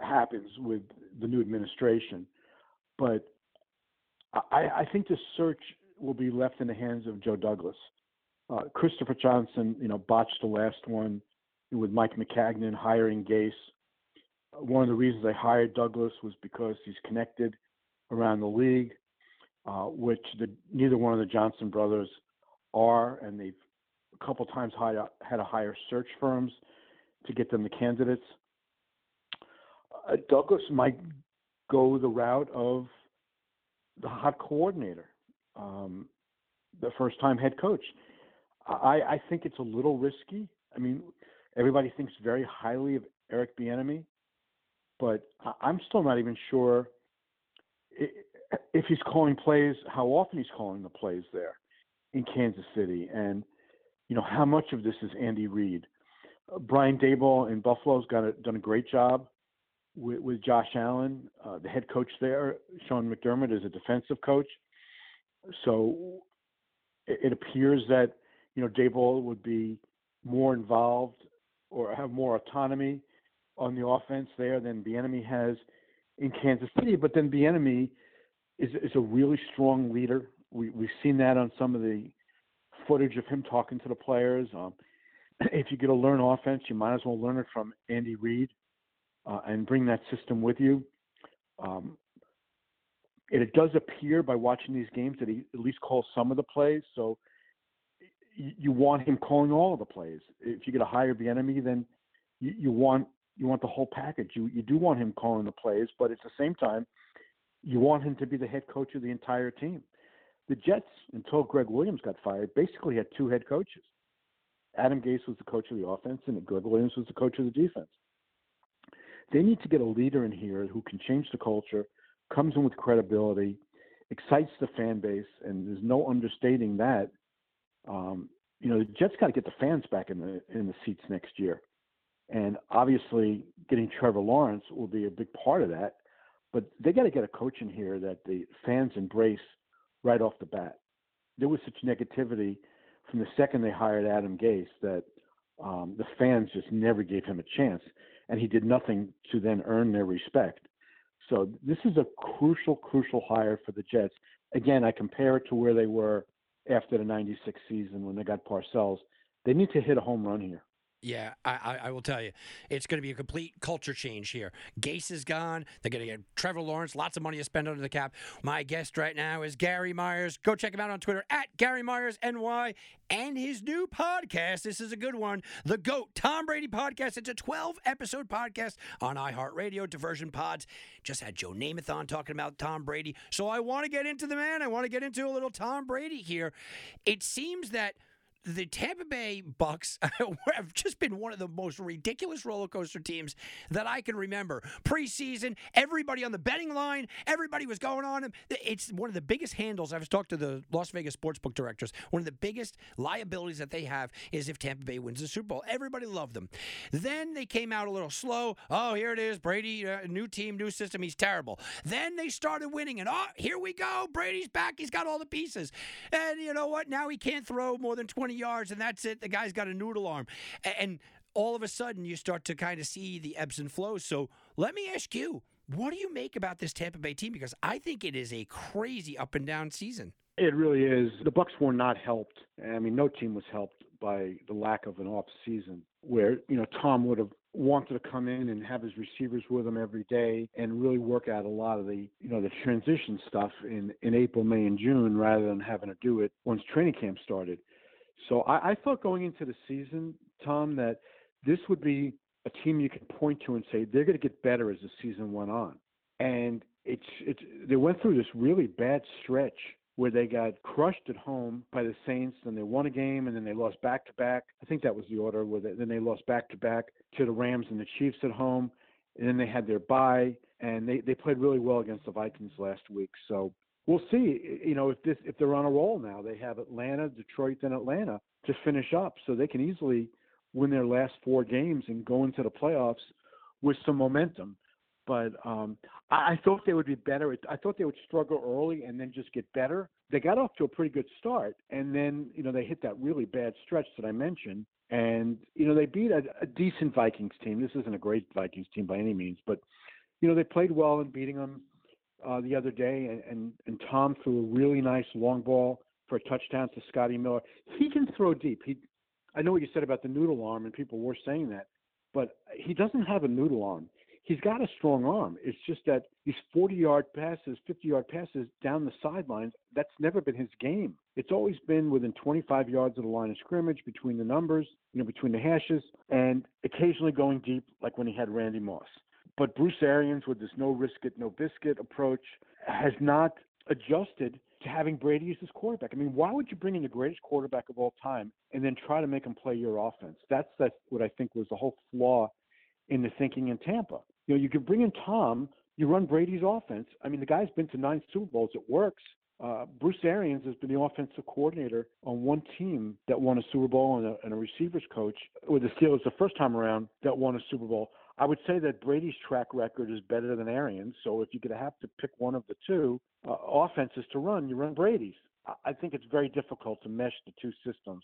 happens with the new administration, but I, I think the search will be left in the hands of Joe Douglas. Uh, Christopher Johnson, you know, botched the last one with Mike Maccagnan hiring Gase. One of the reasons I hired Douglas was because he's connected around the league, uh, which the, neither one of the Johnson brothers are, and they've a couple times had to hire search firms to get them the candidates. Uh, Douglas might go the route of the hot coordinator, um, the first time head coach. I, I think it's a little risky. I mean, everybody thinks very highly of Eric Bieniemy, but I'm still not even sure if he's calling plays, how often he's calling the plays there in Kansas City, and you know how much of this is Andy Reid. Uh, Brian Daboll in Buffalo's got a, done a great job with, with Josh Allen. Uh, the head coach there, Sean McDermott, is a defensive coach, so it, it appears that you know Jay Daboll would be more involved or have more autonomy on the offense there than Bieniemy has in Kansas City. But then Bieniemy is is a really strong leader. We we've seen that on some of the footage of him talking to the players. Um, if you get to learn offense, you might as well learn it from Andy Reid uh, and bring that system with you. Um, it, does appear by watching these games that he at least calls some of the plays. So you, want him calling all of the plays. If you get a higher Bieniemy, then you, you want you want the whole package. You you do want him calling the plays, but at the same time, you want him to be the head coach of the entire team. The Jets, until Gregg Williams got fired, basically had two head coaches. Adam Gase was the coach of the offense, and Gregg Williams was the coach of the defense. They need to get a leader in here who can change the culture, comes in with credibility, excites the fan base, and there's no understating that. Um, you know, the Jets got to get the fans back in the in the seats next year, and obviously, getting Trevor Lawrence will be a big part of that. But they got to get a coach in here that the fans embrace right off the bat. There was such negativity from the second they hired Adam Gase that um, the fans just never gave him a chance, and he did nothing to then earn their respect. So this is a crucial, crucial hire for the Jets. Again, I compare it to where they were after the '96 season when they got Parcells. They need to hit a home run here. Yeah, I, I, will tell you, it's going to be a complete culture change here. Gase is gone. They're going to get Trevor Lawrence, lots of money to spend under the cap. My guest right now is Gary Myers. Go check him out on Twitter at Gary Myers NY and his new podcast. This is a good one, the GOAT Tom Brady podcast. It's a 12 episode podcast on iHeartRadio, Diversion Pods. Just had Joe Namath on talking about Tom Brady. So I want to get into the man. I want to get into a little Tom Brady here. It seems that the Tampa Bay Bucs have just been one of the most ridiculous roller coaster teams that I can remember. Preseason, everybody on the betting line, everybody was going on them. It's one of the biggest handles. I was talking to the Las Vegas sportsbook directors. One of the biggest liabilities that they have is if Tampa Bay wins the Super Bowl. Everybody loved them. Then they came out a little slow. Oh, here it is, Brady, uh, new team, new system. He's terrible. Then they started winning, and oh, here we go. Brady's back. He's got all the pieces. And you know what? Now he can't throw more than 20 yards, and that's it. The guy's got a noodle arm. And all of a sudden, you start to kind of see the ebbs and flows. So let me ask you, what do you make about this Tampa Bay team? Because I think it is a crazy up and down season. It really is. The Bucs were not helped. I mean, no team was helped by the lack of an off season where, you know, Tom would have wanted to come in and have his receivers with him every day and really work out a lot of the, you know, the transition stuff in, in April, May, and June rather than having to do it once training camp started. So I, I thought going into the season, Tom, that this would be a team you could point to and say they're going to get better as the season went on. And it's it's they went through this really bad stretch where they got crushed at home by the Saints, then they won a game, and then they lost back to back. I think that was the order. Where they, then they lost back to back to the Rams and the Chiefs at home, and then they had their bye, and they they played really well against the Vikings last week. So we'll see. You know, if this if they're on a roll now, they have Atlanta, Detroit, then Atlanta to finish up, so they can easily win their last four games and go into the playoffs with some momentum. But um, I, I thought they would be better. I thought they would struggle early and then just get better. They got off to a pretty good start, and then you know they hit that really bad stretch that I mentioned, and you know they beat a, a decent Vikings team. This isn't a great Vikings team by any means, but you know they played well in beating them uh, the other day, and, and and Tom threw a really nice long ball for a touchdown to Scotty Miller. He can throw deep. He, I know what you said about the noodle arm, and people were saying that, but he doesn't have a noodle arm. he's got a strong arm. It's just that these 40 yard passes, 50 yard passes down the sidelines, that's never been his game. It's always been within 25 yards of the line of scrimmage, between the numbers, you know, between the hashes, and occasionally going deep, like when he had Randy Moss. But Bruce Arians, with this no risk it, no biscuit approach, has not adjusted to having Brady as his quarterback. I mean, why would you bring in the greatest quarterback of all time and then try to make him play your offense? That's that's what I think was the whole flaw in the thinking in Tampa. You know, you could bring in Tom, you run Brady's offense. I mean, the guy's been to nine Super Bowls. It works. Uh, Bruce Arians has been the offensive coordinator on one team that won a Super Bowl and a, and a receivers coach with the Steelers the first time around that won a Super Bowl. I would say that Brady's track record is better than Arians. So if you're going to have to pick one of the two uh, offenses to run, you run Brady's. I think it's very difficult to mesh the two systems.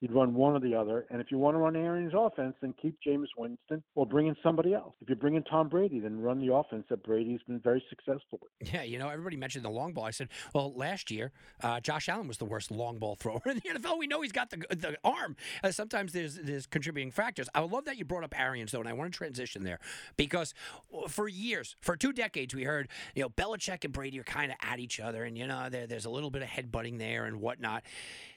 You'd run one or the other. And if you want to run Arians' offense, then keep Jameis Winston or bring in somebody else. If you bring in Tom Brady, then run the offense that Brady's been very successful with. Yeah, you know, everybody mentioned the long ball. I said, well, last year, uh, Josh Allen was the worst long ball thrower in the NFL. We know he's got the the arm. Uh, sometimes there's there's contributing factors. I love that you brought up Arians though, and I want to transition there because for years, for two decades, we heard you know Belichick and Brady are kind of at each other, and you know there, there's a little bit of headbutting there and whatnot.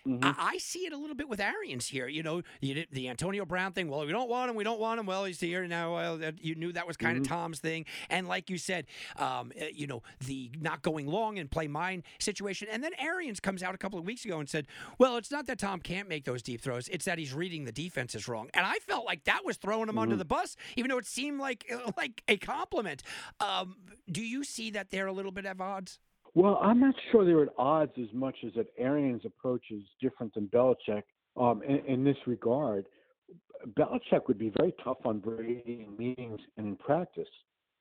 Mm-hmm. I, I, see it a little bit with Arians here. You know, you the Antonio Brown thing. Well, we don't want him. We don't want him. Well, he's here now. Well, you knew that was kind mm-hmm. of Tom's thing. And like you said, um, eh, you know, the not going long and play mine situation. And then Arians comes out a couple of weeks ago and said, "Well, it's not that Tom can't make those deep throws. It's that he's reading the defenses wrong." And I felt like that was throwing him mm-hmm. under the bus, even though it seemed like like a compliment. Um, do you see that they're a little bit at odds? Well, I'm not sure they're at odds as much as that Arians' approach is different than Belichick um, in, in, this regard. Belichick would be very tough on Brady in meetings and in practice.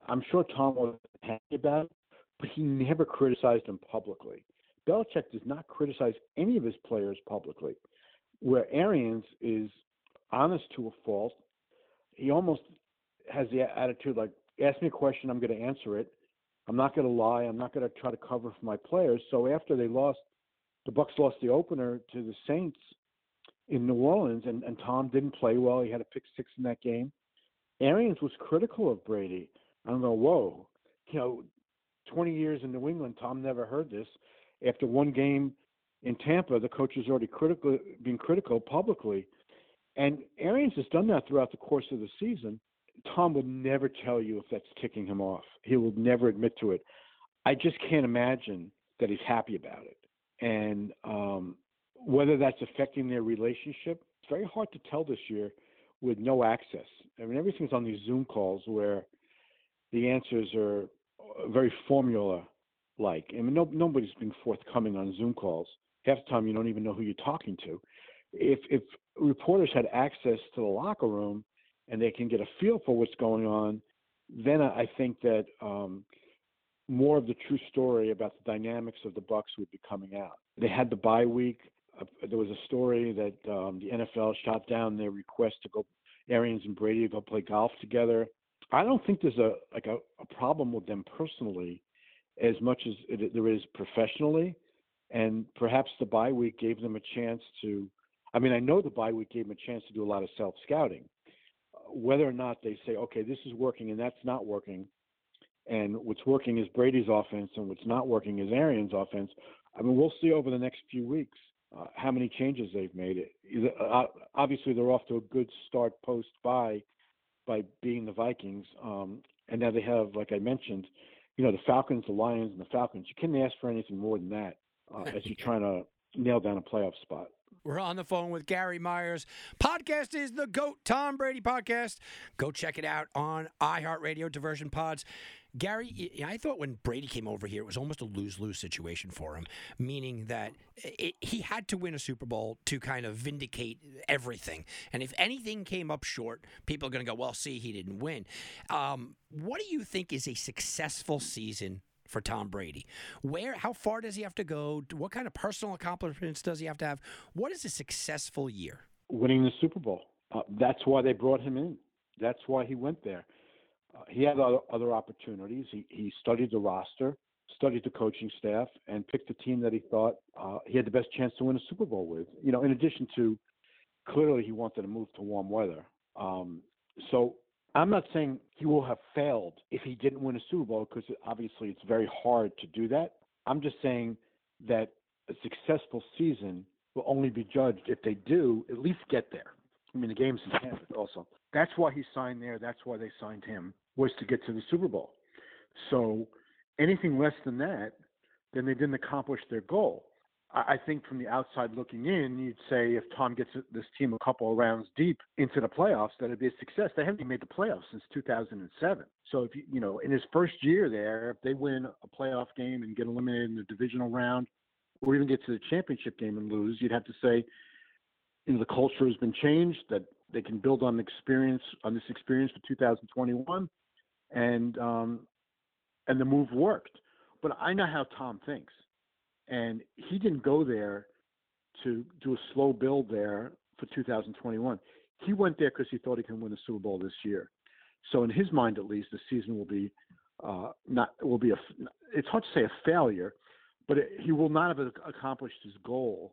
I'm sure Tom was happy about it, but he never criticized him publicly. Belichick does not criticize any of his players publicly, where Arians is honest to a fault. He almost has the attitude like, ask me a question, I'm going to answer it I'm not going to lie. I'm not going to try to cover for my players. So after they lost, the Bucs lost the opener to the Saints in New Orleans, and, and Tom didn't play well. He had a pick six in that game. Arians was critical of Brady. I don't know. Whoa, you know, 20 years in New England, Tom never heard this. After one game in Tampa, the coach has already critical, been critical publicly, and Arians has done that throughout the course of the season. Tom would never tell you if that's ticking him off. He will never admit to it. I just can't imagine that he's happy about it. And um, whether that's affecting their relationship, it's very hard to tell this year with no access. I mean, everything's on these Zoom calls where the answers are very formula like. I mean, no, nobody's been forthcoming on Zoom calls. Half the time, you don't even know who you're talking to. If if reporters had access to the locker room, and they can get a feel for what's going on, then I think that um, more of the true story about the dynamics of the Bucs would be coming out. They had the bye week. There was a story that um, the NFL shot down their request to go Arians and Brady to go play golf together. I don't think there's a like a, a problem with them personally, as much as it, there is professionally, and perhaps the bye week gave them a chance to. I mean, I know the bye week gave them a chance to do a lot of self scouting whether or not they say, okay, this is working and that's not working, and what's working is Brady's offense and what's not working is Arians' offense. I mean, we'll see over the next few weeks uh, how many changes they've made. It uh, obviously they're off to a good start post by by being the Vikings, um, and now they have, like I mentioned, you know, the Falcons, the Lions, and the Falcons. You couldn't ask for anything more than that uh, as you're trying to nail down a playoff spot. We're on the phone with Gary Myers. Podcast is the GOAT Tom Brady podcast. Go check it out on iHeartRadio Diversion Pods. Gary, I thought when Brady came over here, it was almost a lose lose situation for him, meaning that it, he had to win a Super Bowl to kind of vindicate everything. And if anything came up short, people are going to go, well, see, he didn't win. Um, what do you think is a successful season for Tom Brady. Where, how far does he have to go? What kind of personal accomplishments does he have to have? What is a successful year? Winning the Super Bowl. Uh, that's why they brought him in. That's why he went there. Uh, he had other, other opportunities. He, he studied the roster, studied the coaching staff, and picked the team that he thought uh, he had the best chance to win a Super Bowl with. You know, in addition to clearly he wanted to move to warm weather. Um, so I'm not saying he will have failed if he didn't win a Super Bowl because obviously it's very hard to do that. I'm just saying that a successful season will only be judged if they do at least get there. I mean, the game's in Tampa also. That's why he signed there. That's why they signed him was to get to the Super Bowl. So anything less than that, then they didn't accomplish their goal. I think from the outside looking in, you'd say if Tom gets this team a couple of rounds deep into the playoffs, that it'd be a success. They haven't even made the playoffs since 2007. So if you you know in his first year there, if they win a playoff game and get eliminated in the divisional round, or even get to the championship game and lose, you'd have to say, you know, the culture has been changed. That they can build on experience on this experience for 2021, and um, and the move worked. But I know how Tom thinks and he didn't go there to do a slow build there for 2021. He went there because he thought he can win the Super Bowl this year. So in his mind, at least, the season will be uh, not will be a. It's hard to say a failure, but it, he will not have accomplished his goal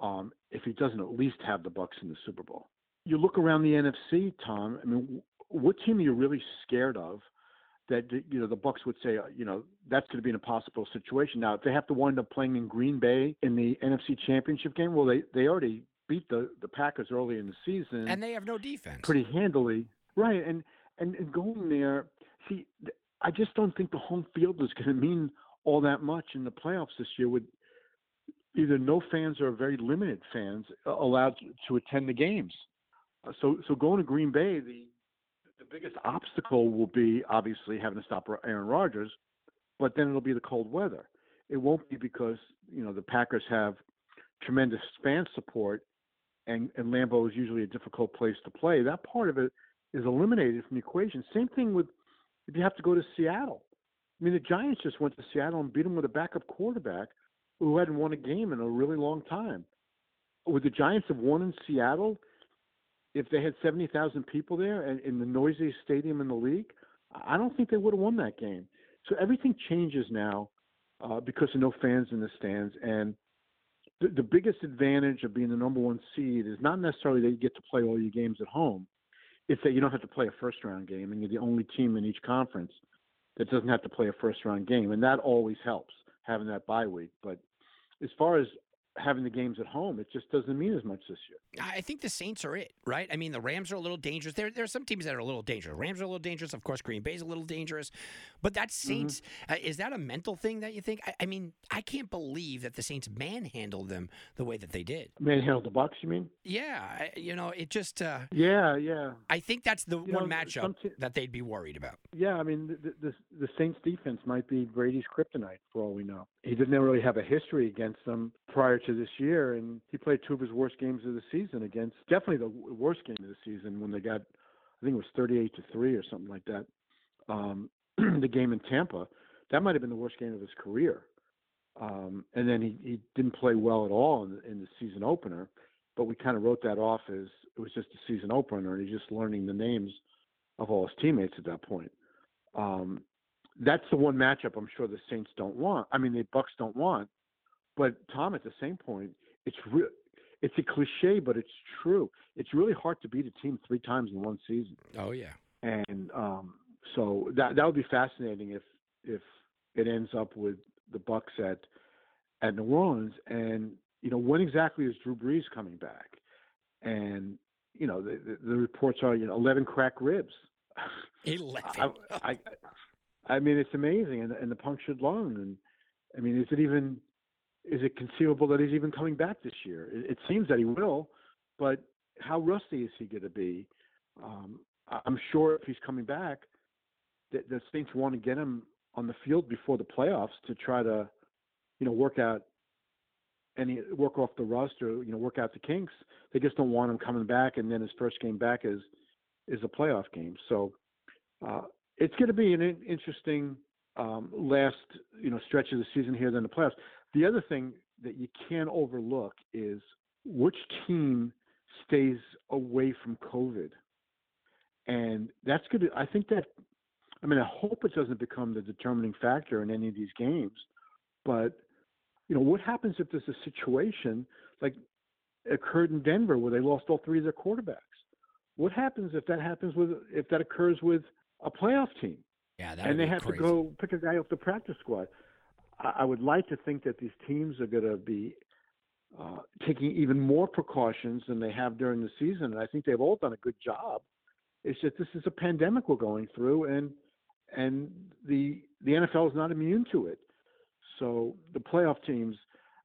um, if he doesn't at least have the Bucs in the Super Bowl. You look around the NFC, Tom. I mean, what team are you really scared of? that you know the Bucs would say, you know, that's going to be an impossible situation. Now, if they have to wind up playing in Green Bay in the NFC Championship game, well, they they already beat the the Packers early in the season, and they have no defense pretty handily, right? And and, and going there, see, I just don't think the home field is going to mean all that much in the playoffs this year. With either no fans or very limited fans allowed to attend the games. Uh, so so going to Green Bay, the the biggest obstacle will be obviously having to stop Aaron Rodgers, but then it'll be the cold weather. It won't be because you know the Packers have tremendous fan support, and and Lambeau is usually a difficult place to play. That part of it is eliminated from the equation. Same thing with if you have to go to Seattle. I mean, the Giants just went to Seattle and beat them with a backup quarterback who hadn't won a game in a really long time. Would the Giants have won in Seattle if they had 70,000 people there and in the noisiest stadium in the league, I don't think they would have won that game. So everything changes now uh, because of no fans in the stands. And the, the biggest advantage of being the number one seed is not necessarily that you get to play all your games at home. It's that you don't have to play a first round game and you're the only team in each conference that doesn't have to play a first round game. And that always helps having that bye week. But as far as having the games at home. It just doesn't mean as much this year. I think the Saints are it, right? I mean, the Rams are a little dangerous. There, there are some teams that are a little dangerous. Rams are a little dangerous. Of course, Green Bay's a little dangerous. But that mm-hmm. Saints, mm-hmm. uh, is that a mental thing that you think? I, I, mean, I can't believe that the Saints manhandled them the way that they did. Manhandled the Bucs, you mean? Yeah. I, you know, it just. Uh, yeah, yeah. I think that's the you one know, matchup that they'd be worried about. Yeah, I mean, the, the, the Saints defense might be Brady's kryptonite for all we know. He didn't really have a history against them prior to this year, and he played two of his worst games of the season against definitely the worst game of the season when they got I think it was 38 to 3 or something like that. Um, the game in Tampa, that might have been the worst game of his career. Um, and then he, he didn't play well at all in the, in the season opener, but we kind of wrote that off as it was just a season opener and he's just learning the names of all his teammates at that point. Um, that's the one matchup I'm sure the Saints don't want. I mean, the Bucs don't want. But Tom, at the same point, it's real. It's a cliche, but it's true. It's really hard to beat a team three times in one season. Oh yeah. And um, so that that would be fascinating if if it ends up with the Bucs at at New Orleans. And you know, when exactly is Drew Brees coming back? And you know, the, the, the reports are you know eleven cracked ribs. Eleven. I, I, I mean, it's amazing, and, and the punctured lung, and I mean, is it even is it conceivable that he's even coming back this year? It, it seems that he will, but how rusty is he going to be? Um, I'm sure if he's coming back, the, the Saints want to get him on the field before the playoffs to try to, you know, work out any work off the rust or you know work out the kinks. They just don't want him coming back, and then his first game back is is a playoff game. So uh, it's going to be an interesting um, last you know stretch of the season here than the playoffs. The other thing that you can't overlook is which team stays away from COVID. And that's good. I think that, I mean, I hope it doesn't become the determining factor in any of these games. But, you know, what happens if there's a situation like occurred in Denver where they lost all three of their quarterbacks? what happens if that happens with if that occurs with a playoff team? Yeah, that and they have crazy. to go pick a guy off the practice squad. I, would like to think that these teams are going to be uh, taking even more precautions than they have during the season, and I think they've all done a good job. It's just this is a pandemic we're going through, and and the the NFL is not immune to it. So the playoff teams,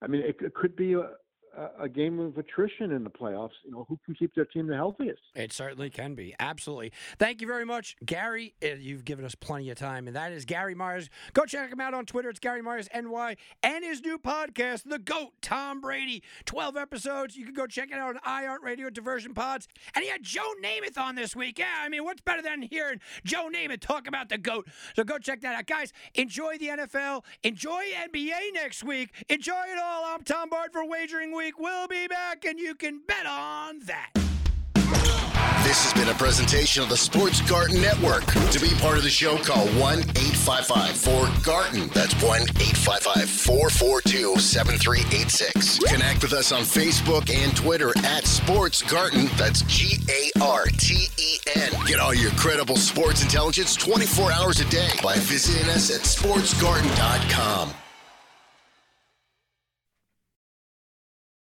I mean, it, it could be a, a game of attrition in the playoffs. You know, who can keep their team the healthiest? It certainly can be. Absolutely. Thank you very much, Gary. Uh, You've given us plenty of time, and that is Gary Myers. Go check him out on Twitter. It's Gary Myers NY and his new podcast, The Goat, Tom Brady. 12 episodes. You can go check it out on iHeartRadio Diversion Pods. And he had Joe Namath on this week. Yeah, I mean, what's better than hearing Joe Namath talk about the GOAT? So go check that out. Guys, enjoy the NFL. Enjoy NBA next week. Enjoy it all. I'm Tom Barton for Wagering Week. We'll be back, and you can bet on that. This has been a presentation of the Sports Garten Network. To be part of the show, call 1 855 4 Garten. That's 1 855 442 7386. Connect with us on Facebook and Twitter at Sports Garten. That's G A R T E N. Get all your credible sports intelligence 24 hours a day by visiting us at sportsgarten.com.